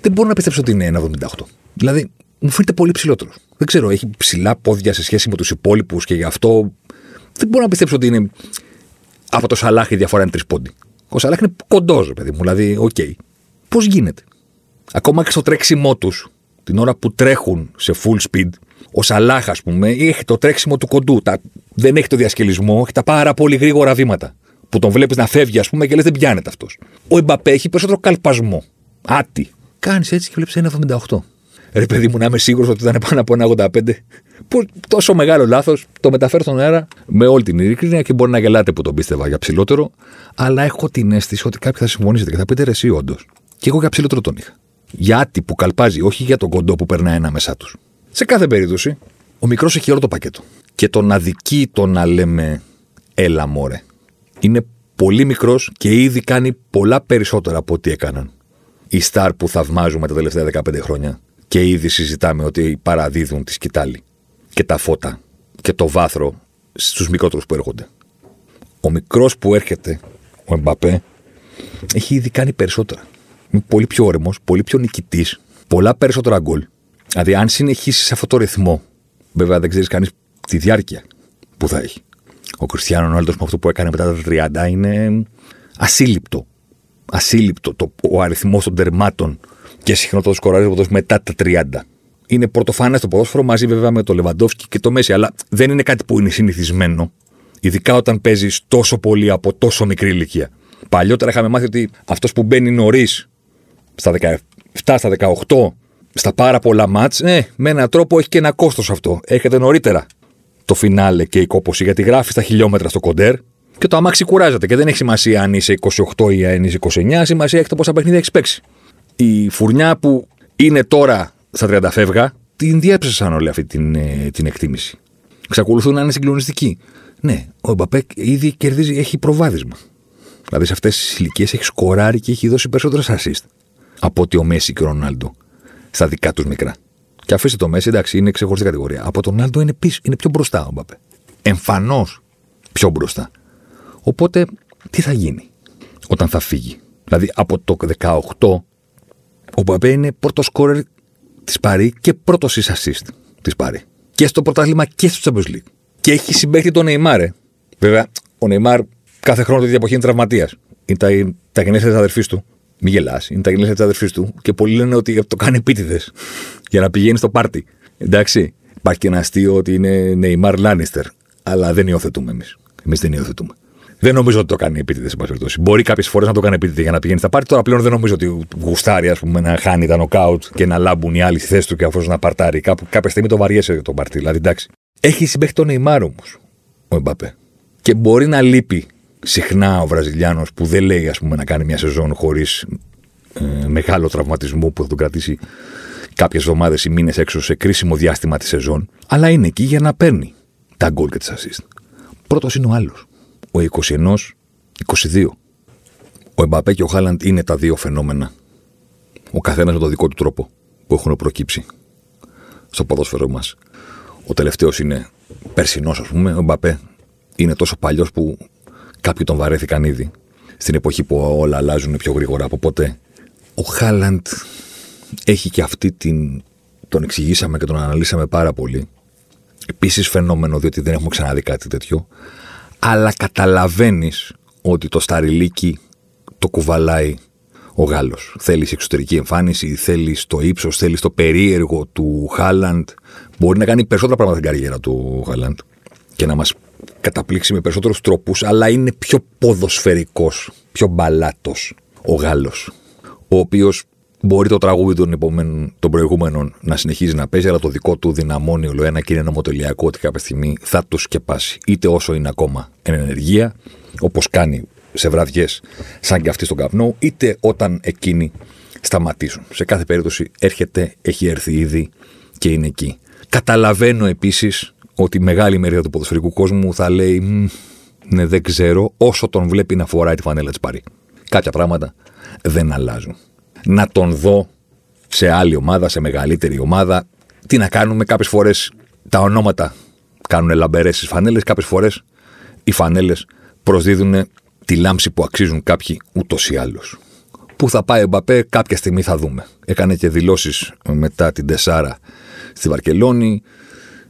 Δεν μπορώ να πιστέψω ότι είναι 1,78. Δηλαδή, μου φαίνεται πολύ ψηλότερος. Δεν ξέρω, έχει ψηλά πόδια σε σχέση με τους υπόλοιπους και γι' αυτό δεν μπορώ να πιστέψω ότι είναι από το Σαλάχ η διαφορά είναι τρεις πόντοι. Ο Σαλάχ είναι κοντός, παιδί μου. Δηλαδή, OK. Okay. Πώς γίνεται; Ακόμα και στο τρέξιμό τους, την ώρα που τρέχουν σε full speed, ο Σαλάχ, ας πούμε, έχει το τρέξιμο του κοντού. Τα... Δεν έχει το διασκελισμό, έχει τα πάρα πολύ γρήγορα βήματα. Που τον βλέπεις να φεύγει, ας πούμε, και λες δεν πιάνεται αυτός. Ο Εμπαπέ έχει περισσότερο καλπασμό. Άτι. Κάνεις έτσι και βλέπεις 1,78. Ρε παιδί μου, να είμαι σίγουρος ότι ήταν πάνω από 1,85. Που τόσο μεγάλο λάθος το μεταφέρω στον αέρα με όλη την ειλικρίνεια και μπορεί να γελάτε που τον πίστευα για ψηλότερο. Αλλά έχω την αίσθηση ότι κάποιοι θα συμφωνήσετε και θα πείτε ρε, εσύ όντως. Και εγώ για ψηλότερο τον είχα. Για άτι που καλπάζει, όχι για τον κοντό που περνάει ένα μέσα τους. Σε κάθε περίπτωση, ο μικρός έχει όλο το πακέτο. Και τον αδικεί το να λέμε έλα μωρέ. Είναι πολύ μικρός και ήδη κάνει πολλά περισσότερα από ό,τι έκαναν οι στάρ που θαυμάζουμε τα τελευταία 15 χρόνια και ήδη συζητάμε ότι παραδίδουν τη σκητάλη και τα φώτα και το βάθρο στους μικρότερους που έρχονται. Ο μικρός που έρχεται, ο Εμπαπέ, έχει ήδη κάνει περισσότερα. Είναι πολύ πιο όρεμος, πολύ πιο νικητής, πολλά περισσότερα γκολ. Δηλαδή αν συνεχίσεις σε αυτό το ρυθμό, βέβαια δεν ξέρεις κανείς τη διάρκεια που θα έχει. Ο Κριστιανό Ρονάλντος με αυτό που έκανε μετά τα 30 είναι ασύλληπτο. Ασύλληπτο το, ο αριθμός των τερμάτων και συχνό σκοράρισμα μετά τα 30. Είναι πρωτοφανές το ποδόσφαιρο μαζί βέβαια με το Λεβαντόφσκι και το Μέση, αλλά δεν είναι κάτι που είναι συνηθισμένο. Ειδικά όταν παίζεις τόσο πολύ από τόσο μικρή ηλικία. Παλιότερα είχαμε μάθει ότι αυτός που μπαίνει νωρίς, στα 17, στα 18, στα πάρα πολλά μάτς, ε, με έναν τρόπο έχει και ένα κόστος αυτό. Έρχεται νωρίτερα το φινάλε και η κόποση, γιατί γράφει τα χιλιόμετρα στο κοντέρ και το αμάξι κουράζεται. Και δεν έχει σημασία αν είσαι 28 ή αν είσαι 29, σημασία έχει το πόσα παιχνίδια έχεις παίξει η φουρνιά που είναι τώρα στα 30 φεύγα, την διέψασαν όλη αυτή την, ε, την εκτίμηση. Ξακολουθούν να είναι συγκλονιστικοί. Ναι, ο Μπαπέκ ήδη κερδίζει, έχει προβάδισμα. Δηλαδή σε αυτές τις ηλικίες έχει σκοράρει και έχει δώσει περισσότερες assist από ότι ο Μέση και ο Ρονάλντο στα δικά τους μικρά. Και αφήστε το Μέση, εντάξει, είναι ξεχωριστή κατηγορία. Από τον Ρονάλντο είναι, πίσω, είναι πιο μπροστά ο Μπαπέ. Εμφανώς πιο μπροστά. Οπότε τι θα γίνει όταν θα φύγει; Δηλαδή από το 18 ο Μπαπέ είναι πρώτος σκόρερ της Παρή και πρώτος εις assist της Παρή. Και στο πρωτάθλημα και στο Champions League. Και έχει συμπέχτη τον Νεϊμάρ. Ε. Βέβαια, ο Νεϊμάρ κάθε χρόνο τη εποχή είναι τραυματίας. Είναι τα, τα γενέθλια της αδερφής του. Μην γελάς, είναι τα γενέθλια της αδερφής του. Και πολλοί λένε ότι το κάνει επίτηδες για να πηγαίνει στο πάρτι. Εντάξει. Υπάρχει και ένα αστείο ότι είναι Νεϊμάρ Λάνιστερ. Αλλά δεν υιοθετούμε εμείς. Εμείς δεν υιοθετούμε. Δεν νομίζω ότι το κάνει επίτηδες, σε πάση περιπτώσει. Μπορεί κάποιες φορές να το κάνει επίτηδες για να πηγαίνει στα πάρτι. Τώρα πλέον δεν νομίζω ότι γουστάρει ας πούμε, να χάνει τα νοκάουτ και να λάμπουν οι άλλοι στη θέση του και αφού να παρτάρει. Κάπου, κάποια στιγμή το βαριέσαι για τον πάρτι. Δηλαδή εντάξει. Έχει συμπέχει τον Νεϊμάρ όμως ο Εμπαπέ. Και μπορεί να λείπει συχνά ο Βραζιλιάνος που δεν λέει ας πούμε, να κάνει μια σεζόν χωρίς ε, μεγάλο τραυματισμό που θα τον κρατήσει κάποιες εβδομάδες ή μήνες έξω σε κρίσιμο διάστημα της σεζόν. Αλλά είναι εκεί για να παίρνει τα γκολ και τις assist. Πρώτος είναι ο άλλος ο 21, 22. Ο Εμπαπέ και ο Χάλαντ είναι τα δύο φαινόμενα. Ο καθένας με τον δικό του τρόπο που έχουν προκύψει στο ποδόσφαιρό μας. Ο τελευταίος είναι περσινό, ας πούμε. Ο Εμπαπέ είναι τόσο παλιός που κάποιοι τον βαρέθηκαν ήδη. στην εποχή που όλα αλλάζουν πιο γρήγορα από ποτέ. Ο Χάλαντ έχει και αυτή την. Τον εξηγήσαμε και τον αναλύσαμε πάρα πολύ. Επίσης φαινόμενο, διότι δεν έχουμε ξαναδεί κάτι τέτοιο. Αλλά καταλαβαίνεις ότι το σταριλίκι το κουβαλάει ο Γάλλος. Θέλεις εξωτερική εμφάνιση, θέλεις το ύψος, θέλεις το περίεργο του Χάλαντ. Μπορεί να κάνει περισσότερα πράγματα στην καριέρα του Χάλαντ και να μας καταπλήξει με περισσότερους τρόπους, αλλά είναι πιο ποδοσφαιρικός, πιο μπαλάτος ο Γάλλος. Ο οποίος μπορεί το τραγούδι των, επόμενων, των προηγούμενων να συνεχίζει να παίζει, αλλά το δικό του δυναμώνει όλο ένα και είναι νομοτελειακό ότι κάποια στιγμή θα το σκεπάσει. Είτε όσο είναι ακόμα εν ενεργεία, όπως κάνει σε βραδιές σαν και αυτή στον καπνό, είτε όταν εκείνοι σταματήσουν. Σε κάθε περίπτωση έρχεται, έχει έρθει ήδη και είναι εκεί. Καταλαβαίνω επίσης ότι η μεγάλη μερίδα του ποδοσφαιρικού κόσμου θα λέει ναι δεν ξέρω όσο τον βλέπει να φοράει τη φανέλα της Παρή. Κάποια πράγματα δεν αλλάζουν. Να τον δω σε άλλη ομάδα, σε μεγαλύτερη ομάδα. Τι να κάνουμε κάποιες φορές τα ονόματα κάνουν λαμπερές στις φανέλες, κάποιες φορές οι φανέλες προσδίδουν τη λάμψη που αξίζουν κάποιοι ούτως ή άλλως. Πού θα πάει ο Μπαπέ, κάποια στιγμή θα δούμε. Έκανε και δηλώσεις μετά την Τεσάρα στη Βαρκελόνη.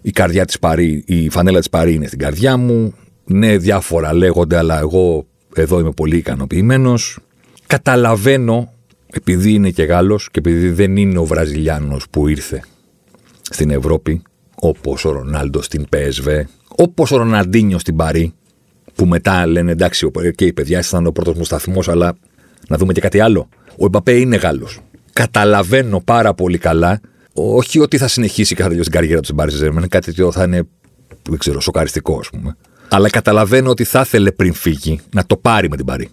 Η καρδιά της Παρή, η φανέλα της Παρή είναι στην καρδιά μου. Ναι, διάφορα λέγονται, αλλά εγώ εδώ είμαι πολύ ικανοποιημένος. Καταλαβαίνω, επειδή είναι και Γάλλος και επειδή δεν είναι ο Βραζιλιάνος που ήρθε στην Ευρώπη, όπως ο Ρονάλντος στην PSV, όπως ο Ροναντίνιο στην Παρή, που μετά λένε εντάξει, και οι παιδιά ήταν ο πρώτος μου σταθμό, αλλά να δούμε και κάτι άλλο. Ο Εμπαπέ είναι Γάλλος. Καταλαβαίνω πάρα πολύ καλά, όχι ότι θα συνεχίσει και θα τελειώσει την καριέρα του στην Paris κάτι τέτοιο θα είναι, δεν ξέρω, σοκαριστικό, ας πούμε. Αλλά καταλαβαίνω ότι θα ήθελε πριν φύγει να το πάρει με την Παρή.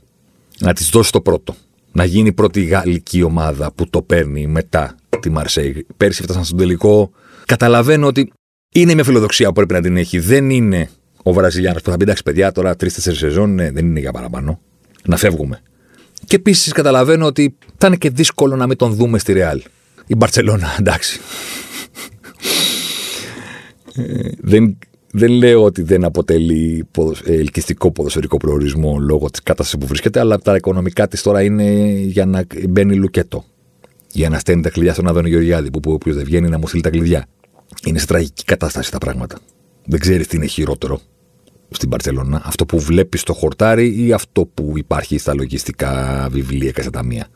Να της δώσει το πρώτο. Να γίνει η πρώτη γαλλική ομάδα που το παίρνει μετά τη Μαρσέη. Πέρσι έφτασαν στον τελικό. Καταλαβαίνω ότι είναι μια φιλοδοξία που πρέπει να την έχει. Δεν είναι ο Βραζιλιάνος που θα πει εντάξει, παιδιά, τώρα τρει-τέσσερι σεζόν ναι, δεν είναι για παραπάνω. Να φεύγουμε. Και επίσης καταλαβαίνω ότι θα είναι και δύσκολο να μην τον δούμε στη Ρεάλ. Η Μπαρσελόνα, εντάξει. Ε, δεν, δεν λέω ότι δεν αποτελεί ελκυστικό ποδοσφαιρικό προορισμό λόγω της κατάστασης που βρίσκεται, αλλά τα οικονομικά της τώρα είναι για να μπαίνει λουκέτο. Για να στέλνει τα κλειδιά στον Άδωνο Γεωργιάδη, που όποιος δεν βγαίνει να μου στείλει τα κλειδιά. Είναι σε τραγική κατάσταση τα πράγματα. Δεν ξέρεις τι είναι χειρότερο στην Παρσελόνα, αυτό που βλέπεις στο χορτάρι ή αυτό που υπάρχει στα λογιστικά βιβλία και στα ταμεία.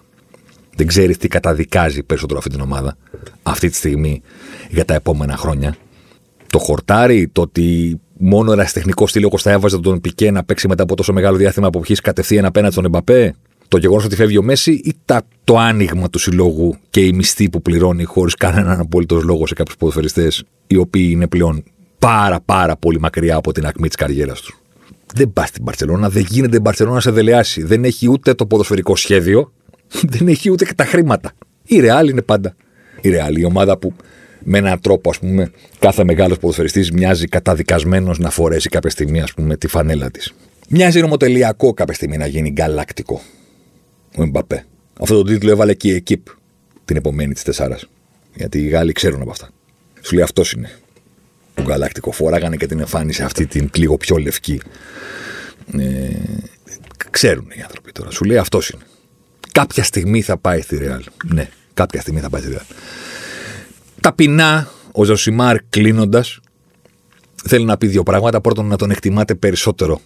Δεν ξέρεις τι καταδικάζει περισσότερο αυτή την ομάδα αυτή τη στιγμή για τα επόμενα χρόνια. Το χορτάρι, το ότι μόνο ένας τεχνικός στήλο όπως θα έβαζε τον Πικέ να παίξει μετά από τόσο μεγάλο διάστημα από ποιής κατευθείαν απέναντι στον Εμπαπέ. Το γεγονός ότι φεύγει ο Μέση ή τα, το άνοιγμα του συλλόγου και η μισθή που πληρώνει χωρίς κανέναν απολύτως λόγο σε κάποιους ποδοσφαιριστές οι οποίοι είναι πλέον πάρα πάρα πολύ μακριά από την ακμή της καριέρας τους. Δεν πας στην Παρσελόνα, δεν γίνεται η Παρσελόνα να σε δελεάσει. Δεν έχει ούτε το ποδοσφαιρικό σχέδιο, δεν έχει ούτε και τα χρήματα. Η Ρεάλ είναι πάντα. Η Ρεάλ, η ομάδα που με έναν τρόπο, ας πούμε, κάθε μεγάλος ποδοσφαιριστής μοιάζει καταδικασμένος να φορέσει κάποια στιγμή, ας πούμε, τη φανέλα της. Μοιάζει νομοτελειακό κάποια στιγμή να γίνει γκαλακτικό. Ο Εμπαπέ. Αυτό το τίτλο έβαλε και η Εκύπ την επομένη της Τεσάρα. Γιατί οι Γάλλοι ξέρουν από αυτά. Σου λέει αυτός είναι του Γαλακτικό. Φοράγανε και την εμφάνιση αυτή την λίγο πιο λευκή. Ε, ξέρουν οι άνθρωποι τώρα. Σου λέει αυτός είναι. Κάποια στιγμή θα πάει στη Ρεάλ. Ναι, κάποια στιγμή θα πάει στη Ρεάλ. Ταπεινά, ο Ζωσιμάρ κλείνοντας, θέλει να πει δύο πράγματα. Πρώτον, να τον εκτιμάτε περισσότερο,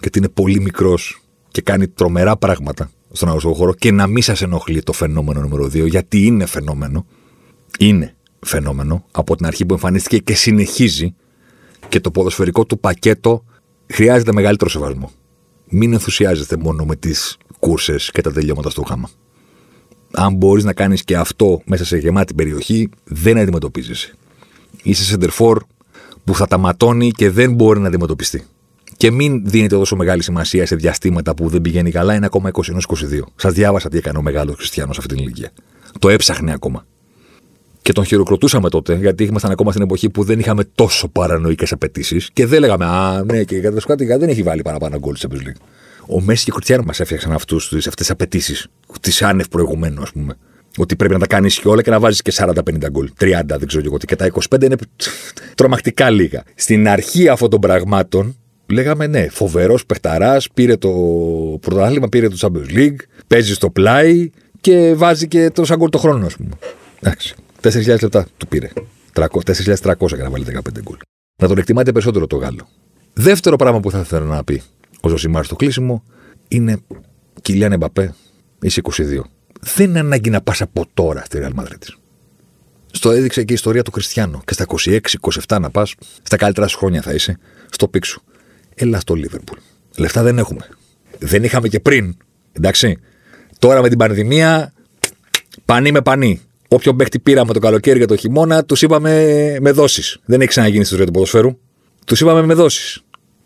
γιατί είναι πολύ μικρός και κάνει τρομερά πράγματα στον αγροτικό χώρο και να μην σας ενοχλεί το φαινόμενο νούμερο 2, γιατί είναι φαινόμενο. Είναι φαινόμενο από την αρχή που εμφανίστηκε και συνεχίζει και το ποδοσφαιρικό του πακέτο χρειάζεται μεγαλύτερο σεβασμό. Μην ενθουσιάζεστε μόνο με τις κούρσες και τα τελειώματα στο γάμα. Αν μπορείς να κάνεις και αυτό μέσα σε γεμάτη περιοχή, δεν αντιμετωπίζεσαι. Είσαι σεντερφόρ που θα τα ματώνει και δεν μπορεί να αντιμετωπιστεί. Και μην δίνετε τόσο μεγάλη σημασία σε διαστήματα που δεν πηγαίνει καλά, είναι ακόμα 21-22. Σας διάβασα τι έκανε ο μεγάλος Χριστιανός αυτή την ηλικία. Το έψαχνε ακόμα και τον χειροκροτούσαμε τότε, γιατί ήμασταν ακόμα στην εποχή που δεν είχαμε τόσο παρανοϊκές απαιτήσεις και δεν λέγαμε Α, ναι, και κατά κάτι δεν έχει βάλει παραπάνω γκολ σε Champions Ο Μέση και ο Κριτσιάνο μας έφτιαξαν αυτές τις απαιτήσεις, τις άνευ προηγουμένου, ας πούμε. Ότι πρέπει να τα κάνεις και όλα και να βάζεις και 40-50 γκολ. 30, δεν ξέρω εγώ τι. Και τα 25 είναι τρομακτικά λίγα. Στην αρχή αυτών των πραγμάτων, Λέγαμε ναι, φοβερός παιχταράς, πήρε το πρωτάθλημα, πήρε το Champions League, παίζει στο πλάι και βάζει και το σαν το χρόνο, ας πούμε. Εντάξει. 4.000 λεπτά του πήρε. 4.300 για να βάλει 15 γκολ. Να τον εκτιμάτε περισσότερο το Γάλλο. Δεύτερο πράγμα που θα ήθελα να πει ο Ζωσιμάρ στο κλείσιμο είναι Κιλιάν Εμπαπέ, είσαι 22. Δεν είναι ανάγκη να πας από τώρα στη Real Madrid. Στο έδειξε και η ιστορία του Κριστιανού. Και στα 26-27 να πας, στα καλύτερα σου χρόνια θα είσαι, στο πίξου. Έλα στο Λίβερπουλ. Λεφτά δεν έχουμε. Δεν είχαμε και πριν. Εντάξει. Τώρα με την πανδημία, πανί με πανί. Όποιο παίχτη πήραμε το καλοκαίρι για το χειμώνα, τους είπαμε με δόσεις. Δεν έχει ξαναγίνει στη ζωή του ποδοσφαίρου. Τους είπαμε με δόσεις.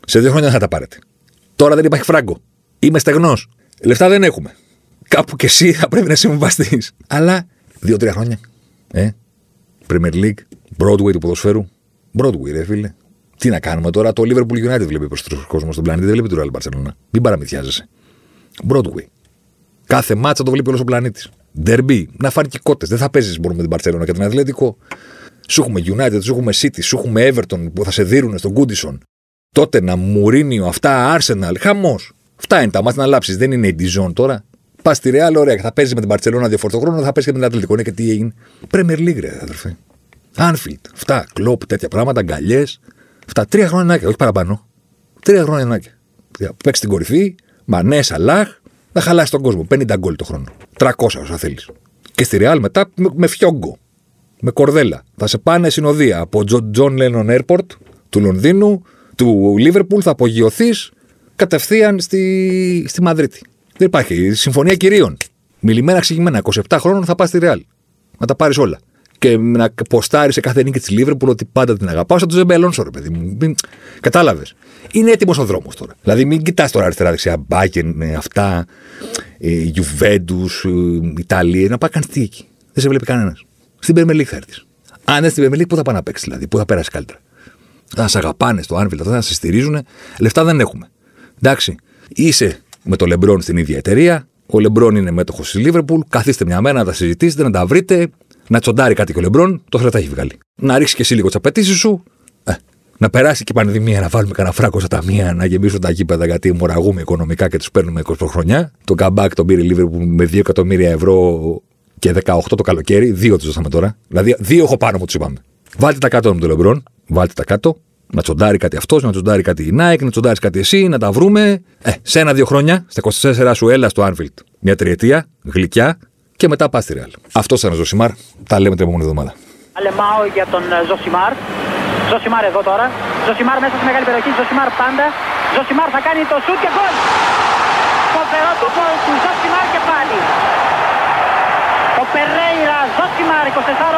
Σε δύο χρόνια δεν θα τα πάρετε. Τώρα δεν υπάρχει φράγκο. Είμαι στεγνός. Λεφτά δεν έχουμε. Κάπου και εσύ θα πρέπει να συμβαστείς. Αλλά δύο-τρία χρόνια. Ε, Premier League, Broadway του ποδοσφαίρου. Broadway, ρε φίλε. Τι να κάνουμε τώρα, το Liverpool United βλέπει προς του κόσμος στον πλανήτη, δεν βλέπει το Real Barcelona. Μην παραμυθιάζεσαι. Broadway. Κάθε μάτσα το βλέπει όλος ο πλανήτης. Derby, να φάνει και κότες. Δεν θα παίζεις μόνο με την Barcelona και τον Αθλητικό. Σου έχουμε United, σου έχουμε City, σου έχουμε Everton που θα σε δίνουν στον Κούντισον. Τότε να Μουρίνιο, αυτά Arsenal, χαμός. Αυτά είναι τα μάτια να λάψεις. Δεν είναι η Dijon τώρα. Πας στη Real, ωραία, θα παίζεις με την Barcelona δύο φορτοχρόνο, θα παίζεις και με την Αθλητικό. Ναι, και τι έγινε. Premier League, ρε, αδερφέ. Anfield, αυτά, κλοπ, τέτοια πράγματα, αγκαλιές. Αυτά τρία χρόνια όχι παραπάνω. Τρία χρόνια νάκια. Παίξει την κορυφή, Μανέ, Αλάχ, να χαλάσει τον κόσμο. 50 γκολ το χρόνο. 300 όσα θέλεις. Και στη Ρεάλ μετά με, με φιόγκο. Με κορδέλα. Θα σε πάνε συνοδεία από John Lennon Airport του Λονδίνου, του Λίβερπουλ, θα απογειωθείς κατευθείαν στη, στη Μαδρίτη. Δεν υπάρχει. Συμφωνία κυρίων. Μιλημένα, ξηγημένα. 27 χρόνων θα πας στη Ρεάλ. Να τα πάρεις όλα και να ποστάρει σε κάθε νίκη της Λίβερπουλ ότι πάντα την αγαπάω, σαν του Ζεμπελόνσο, ρε παιδί μου. Κατάλαβες. Είναι έτοιμος ο δρόμος τώρα. Δηλαδή, μην κοιτάς τώρα αριστερά-δεξιά, Μπάκεν, αυτά, ε, Γιουβέντους, ε, Ιταλία, να πάει καν στη εκεί. Δεν σε βλέπει κανένας. Στην Περμελίκ θα έρθεις. Αν δεν στην Περμελίκ, πού θα πάει να παίξεις, δηλαδή, πού θα περάσεις καλύτερα. Θα σε αγαπάνε στο Anfield, θα σε στηρίζουν. Λεφτά δεν έχουμε. Εντάξει, είσαι με το Λεμπρόν στην ίδια εταιρεία. Ο Λεμπρόν είναι μέτοχος της Λίβερπουλ. Καθίστε μια μέρα να τα συζητήσετε, να τα βρείτε να τσοντάρει κάτι και ο Λεμπρόν, το θα έχει βγάλει. Να ρίξει και εσύ λίγο τις απαιτήσεις σου. Ε, να περάσει και η πανδημία, να βάλουμε κανένα φράγκο στα ταμεία, να γεμίσουν τα γήπεδα γιατί αιμορραγούμε οικονομικά και τους παίρνουμε 20 χρονώ. Τον Καμπάκ τον πήρε η που με 2 εκατομμύρια ευρώ και 18 το καλοκαίρι. Δύο τους δώσαμε τώρα. Δηλαδή, δύο έχω πάνω μου τους είπαμε. Βάλτε τα κάτω με τον Λεμπρόν, βάλτε τα κάτω. Να τσοντάρει κάτι αυτός, να τσοντάρει κάτι η Nike, να τσοντάρεις κάτι εσύ, να τα βρούμε. Ε, σε ένα-δύο χρόνια, στα 24 σου έλα στο Anfield. Μια τριετία, γλυκιά, και μετά πας στη Ρεάλ. Αυτός ήταν ο Ζωσιμάρ. Τα λέμε την επόμενη εβδομάδα. Αλεμάο για τον ε, Ζωσιμάρ. Ζωσιμάρ εδώ τώρα. Ζωσιμάρ μέσα στη μεγάλη περιοχή. Ζωσιμάρ πάντα. Ζωσιμάρ θα κάνει το σουτ και γκολ. Φοβερό το γκολ του Ζωσιμάρ και πάλι. Ο Περέιρα Ζωσιμάρ, 24 χρόνων